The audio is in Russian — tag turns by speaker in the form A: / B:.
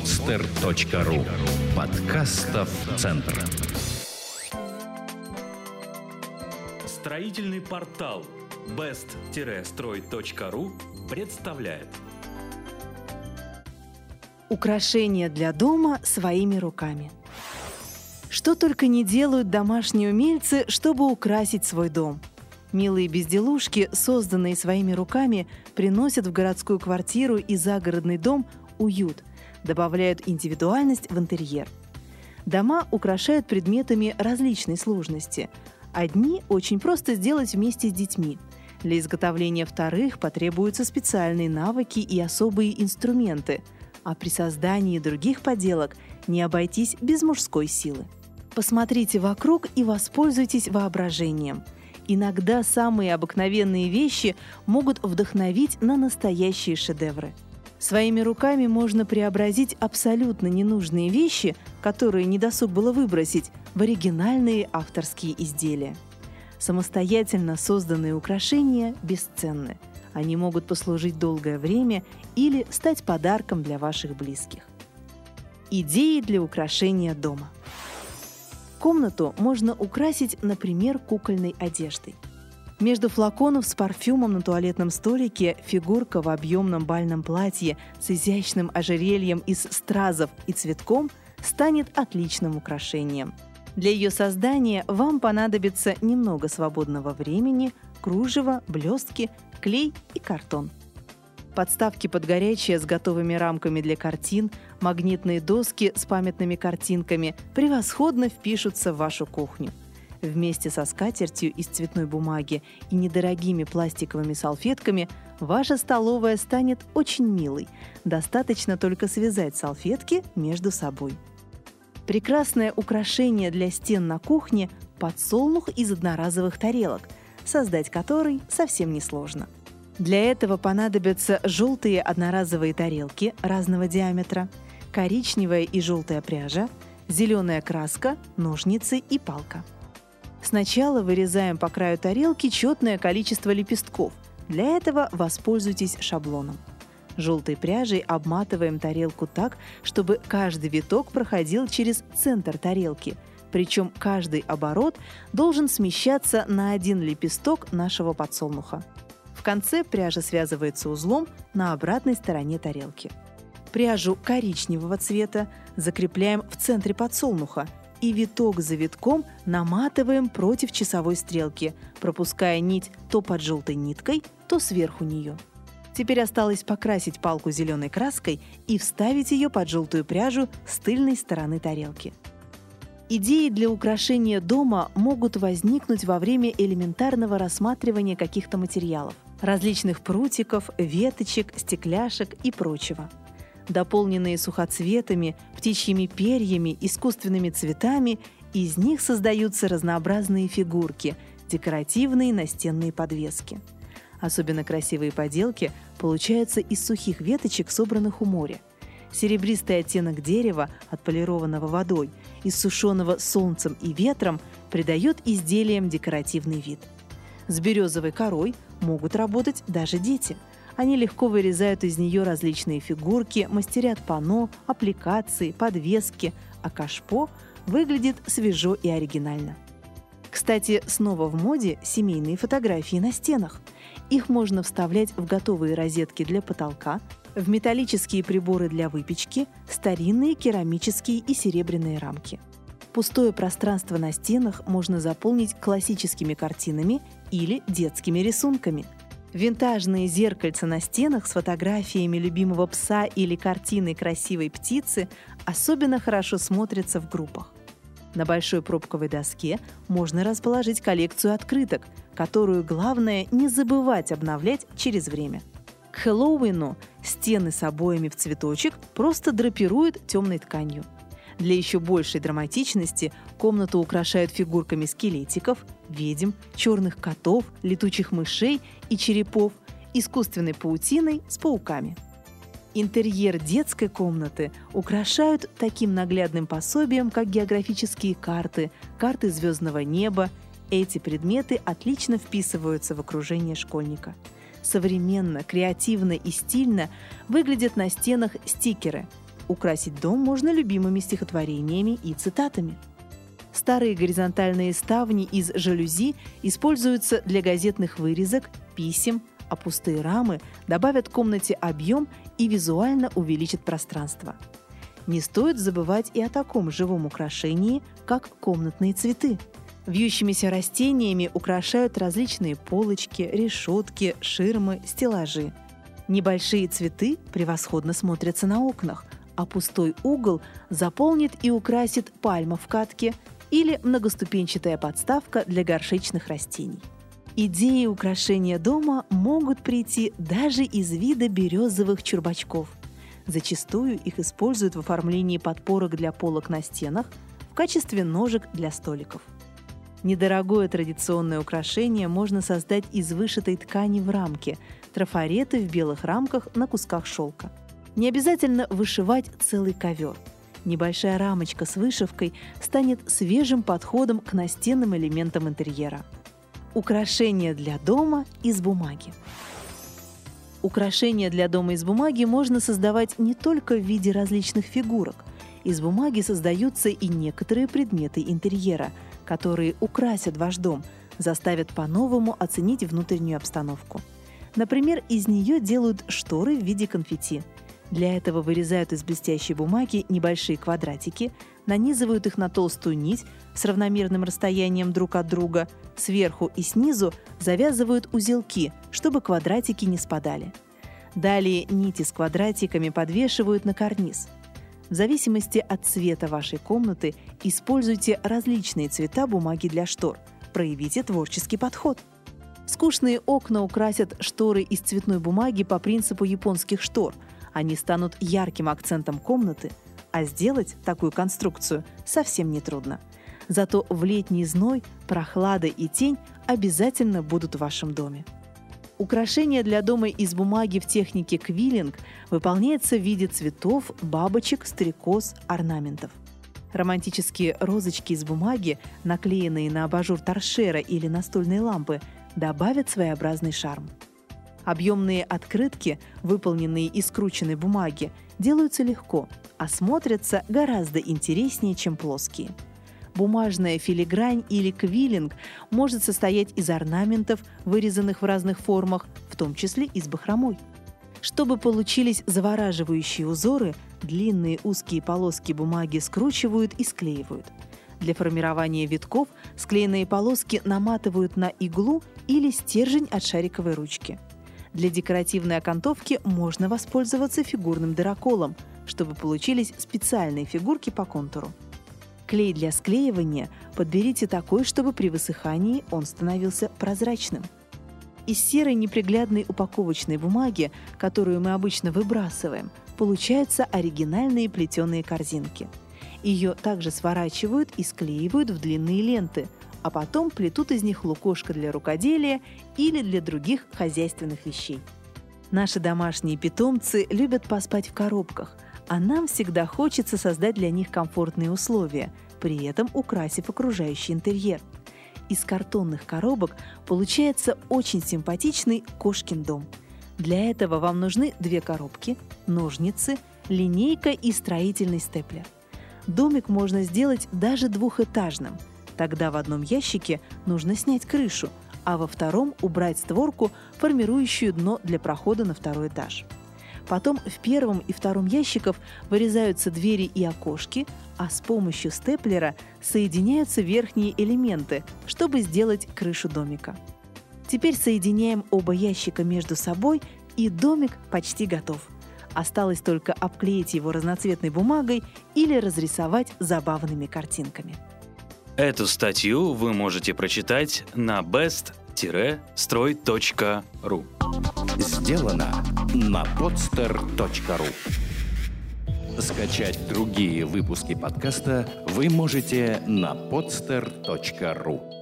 A: podster.ru Подкастов Центр
B: Строительный портал best-строй.ру представляет
C: Украшения для дома своими руками. Что только не делают домашние умельцы, чтобы украсить свой дом. Милые безделушки, созданные своими руками, приносят в городскую квартиру и загородный дом уют, добавляют индивидуальность в интерьер. Дома украшают предметами различной сложности. Одни очень просто сделать вместе с детьми. Для изготовления вторых потребуются специальные навыки и особые инструменты, а при создании других поделок не обойтись без мужской силы. Посмотрите вокруг и воспользуйтесь воображением. Иногда самые обыкновенные вещи могут вдохновить на настоящие шедевры. Своими руками можно преобразить абсолютно ненужные вещи, которые недосуг было выбросить, в оригинальные авторские изделия. Самостоятельно созданные украшения бесценны. Они могут послужить долгое время или стать подарком для ваших близких. Идеи для украшения дома – Комнату можно украсить, например, кукольной одеждой. Между флаконов с парфюмом на туалетном столике фигурка в объемном бальном платье с изящным ожерельем из стразов и цветком станет отличным украшением. Для ее создания вам понадобится немного свободного времени, кружево, блестки, клей и картон – подставки под горячее с готовыми рамками для картин, магнитные доски с памятными картинками превосходно впишутся в вашу кухню. Вместе со скатертью из цветной бумаги и недорогими пластиковыми салфетками ваша столовая станет очень милой. Достаточно только связать салфетки между собой. Прекрасное украшение для стен на кухне – подсолнух из одноразовых тарелок, создать который совсем несложно – для этого понадобятся желтые одноразовые тарелки разного диаметра, коричневая и желтая пряжа, зеленая краска, ножницы и палка. Сначала вырезаем по краю тарелки четное количество лепестков. Для этого воспользуйтесь шаблоном. Желтой пряжей обматываем тарелку так, чтобы каждый виток проходил через центр тарелки, причем каждый оборот должен смещаться на один лепесток нашего подсолнуха. В конце пряжа связывается узлом на обратной стороне тарелки. Пряжу коричневого цвета закрепляем в центре подсолнуха и виток за витком наматываем против часовой стрелки, пропуская нить то под желтой ниткой, то сверху нее. Теперь осталось покрасить палку зеленой краской и вставить ее под желтую пряжу с тыльной стороны тарелки. Идеи для украшения дома могут возникнуть во время элементарного рассматривания каких-то материалов – различных прутиков, веточек, стекляшек и прочего. Дополненные сухоцветами, птичьими перьями, искусственными цветами, из них создаются разнообразные фигурки, декоративные настенные подвески. Особенно красивые поделки получаются из сухих веточек, собранных у моря. Серебристый оттенок дерева, отполированного водой, иссушенного солнцем и ветром, придает изделиям декоративный вид. С березовой корой могут работать даже дети. Они легко вырезают из нее различные фигурки, мастерят пано, аппликации, подвески, а кашпо выглядит свежо и оригинально. Кстати, снова в моде семейные фотографии на стенах. Их можно вставлять в готовые розетки для потолка, в металлические приборы для выпечки, старинные керамические и серебряные рамки. Пустое пространство на стенах можно заполнить классическими картинами или детскими рисунками. Винтажные зеркальца на стенах с фотографиями любимого пса или картиной красивой птицы особенно хорошо смотрятся в группах. На большой пробковой доске можно расположить коллекцию открыток, которую главное не забывать обновлять через время. К Хэллоуину стены с обоями в цветочек просто драпируют темной тканью – для еще большей драматичности комнату украшают фигурками скелетиков, ведьм, черных котов, летучих мышей и черепов, искусственной паутиной с пауками. Интерьер детской комнаты украшают таким наглядным пособием, как географические карты, карты звездного неба. Эти предметы отлично вписываются в окружение школьника. Современно, креативно и стильно выглядят на стенах стикеры – украсить дом можно любимыми стихотворениями и цитатами. Старые горизонтальные ставни из жалюзи используются для газетных вырезок, писем, а пустые рамы добавят комнате объем и визуально увеличат пространство. Не стоит забывать и о таком живом украшении, как комнатные цветы. Вьющимися растениями украшают различные полочки, решетки, ширмы, стеллажи. Небольшие цветы превосходно смотрятся на окнах, а пустой угол заполнит и украсит пальма в катке или многоступенчатая подставка для горшечных растений. Идеи украшения дома могут прийти даже из вида березовых чурбачков. Зачастую их используют в оформлении подпорок для полок на стенах в качестве ножек для столиков. Недорогое традиционное украшение можно создать из вышитой ткани в рамке, трафареты в белых рамках на кусках шелка. Не обязательно вышивать целый ковер. Небольшая рамочка с вышивкой станет свежим подходом к настенным элементам интерьера – Украшения для дома из бумаги. Украшения для дома из бумаги можно создавать не только в виде различных фигурок. Из бумаги создаются и некоторые предметы интерьера, которые украсят ваш дом, заставят по-новому оценить внутреннюю обстановку. Например, из нее делают шторы в виде конфетти – для этого вырезают из блестящей бумаги небольшие квадратики, нанизывают их на толстую нить с равномерным расстоянием друг от друга, сверху и снизу завязывают узелки, чтобы квадратики не спадали. Далее нити с квадратиками подвешивают на карниз. В зависимости от цвета вашей комнаты используйте различные цвета бумаги для штор. Проявите творческий подход. Скучные окна украсят шторы из цветной бумаги по принципу японских штор – они станут ярким акцентом комнаты, а сделать такую конструкцию совсем не трудно. Зато в летний зной прохлада и тень обязательно будут в вашем доме. Украшение для дома из бумаги в технике квиллинг выполняется в виде цветов, бабочек, стрекоз, орнаментов. Романтические розочки из бумаги, наклеенные на абажур торшера или настольные лампы, добавят своеобразный шарм. Объемные открытки, выполненные из скрученной бумаги, делаются легко, а смотрятся гораздо интереснее, чем плоские. Бумажная филигрань или квиллинг может состоять из орнаментов, вырезанных в разных формах, в том числе из бахромой. Чтобы получились завораживающие узоры, длинные узкие полоски бумаги скручивают и склеивают. Для формирования витков склеенные полоски наматывают на иглу или стержень от шариковой ручки – для декоративной окантовки можно воспользоваться фигурным дыроколом, чтобы получились специальные фигурки по контуру. Клей для склеивания подберите такой, чтобы при высыхании он становился прозрачным. Из серой неприглядной упаковочной бумаги, которую мы обычно выбрасываем, получаются оригинальные плетеные корзинки. Ее также сворачивают и склеивают в длинные ленты – а потом плетут из них лукошко для рукоделия или для других хозяйственных вещей. Наши домашние питомцы любят поспать в коробках, а нам всегда хочется создать для них комфортные условия, при этом украсив окружающий интерьер. Из картонных коробок получается очень симпатичный кошкин дом. Для этого вам нужны две коробки, ножницы, линейка и строительный степлер. Домик можно сделать даже двухэтажным – Тогда в одном ящике нужно снять крышу, а во втором убрать створку, формирующую дно для прохода на второй этаж. Потом в первом и втором ящиках вырезаются двери и окошки, а с помощью степлера соединяются верхние элементы, чтобы сделать крышу домика. Теперь соединяем оба ящика между собой, и домик почти готов. Осталось только обклеить его разноцветной бумагой или разрисовать забавными картинками.
B: Эту статью вы можете прочитать на best-строй.ru.
A: Сделано на podster.ru Скачать другие выпуски подкаста вы можете на podster.ru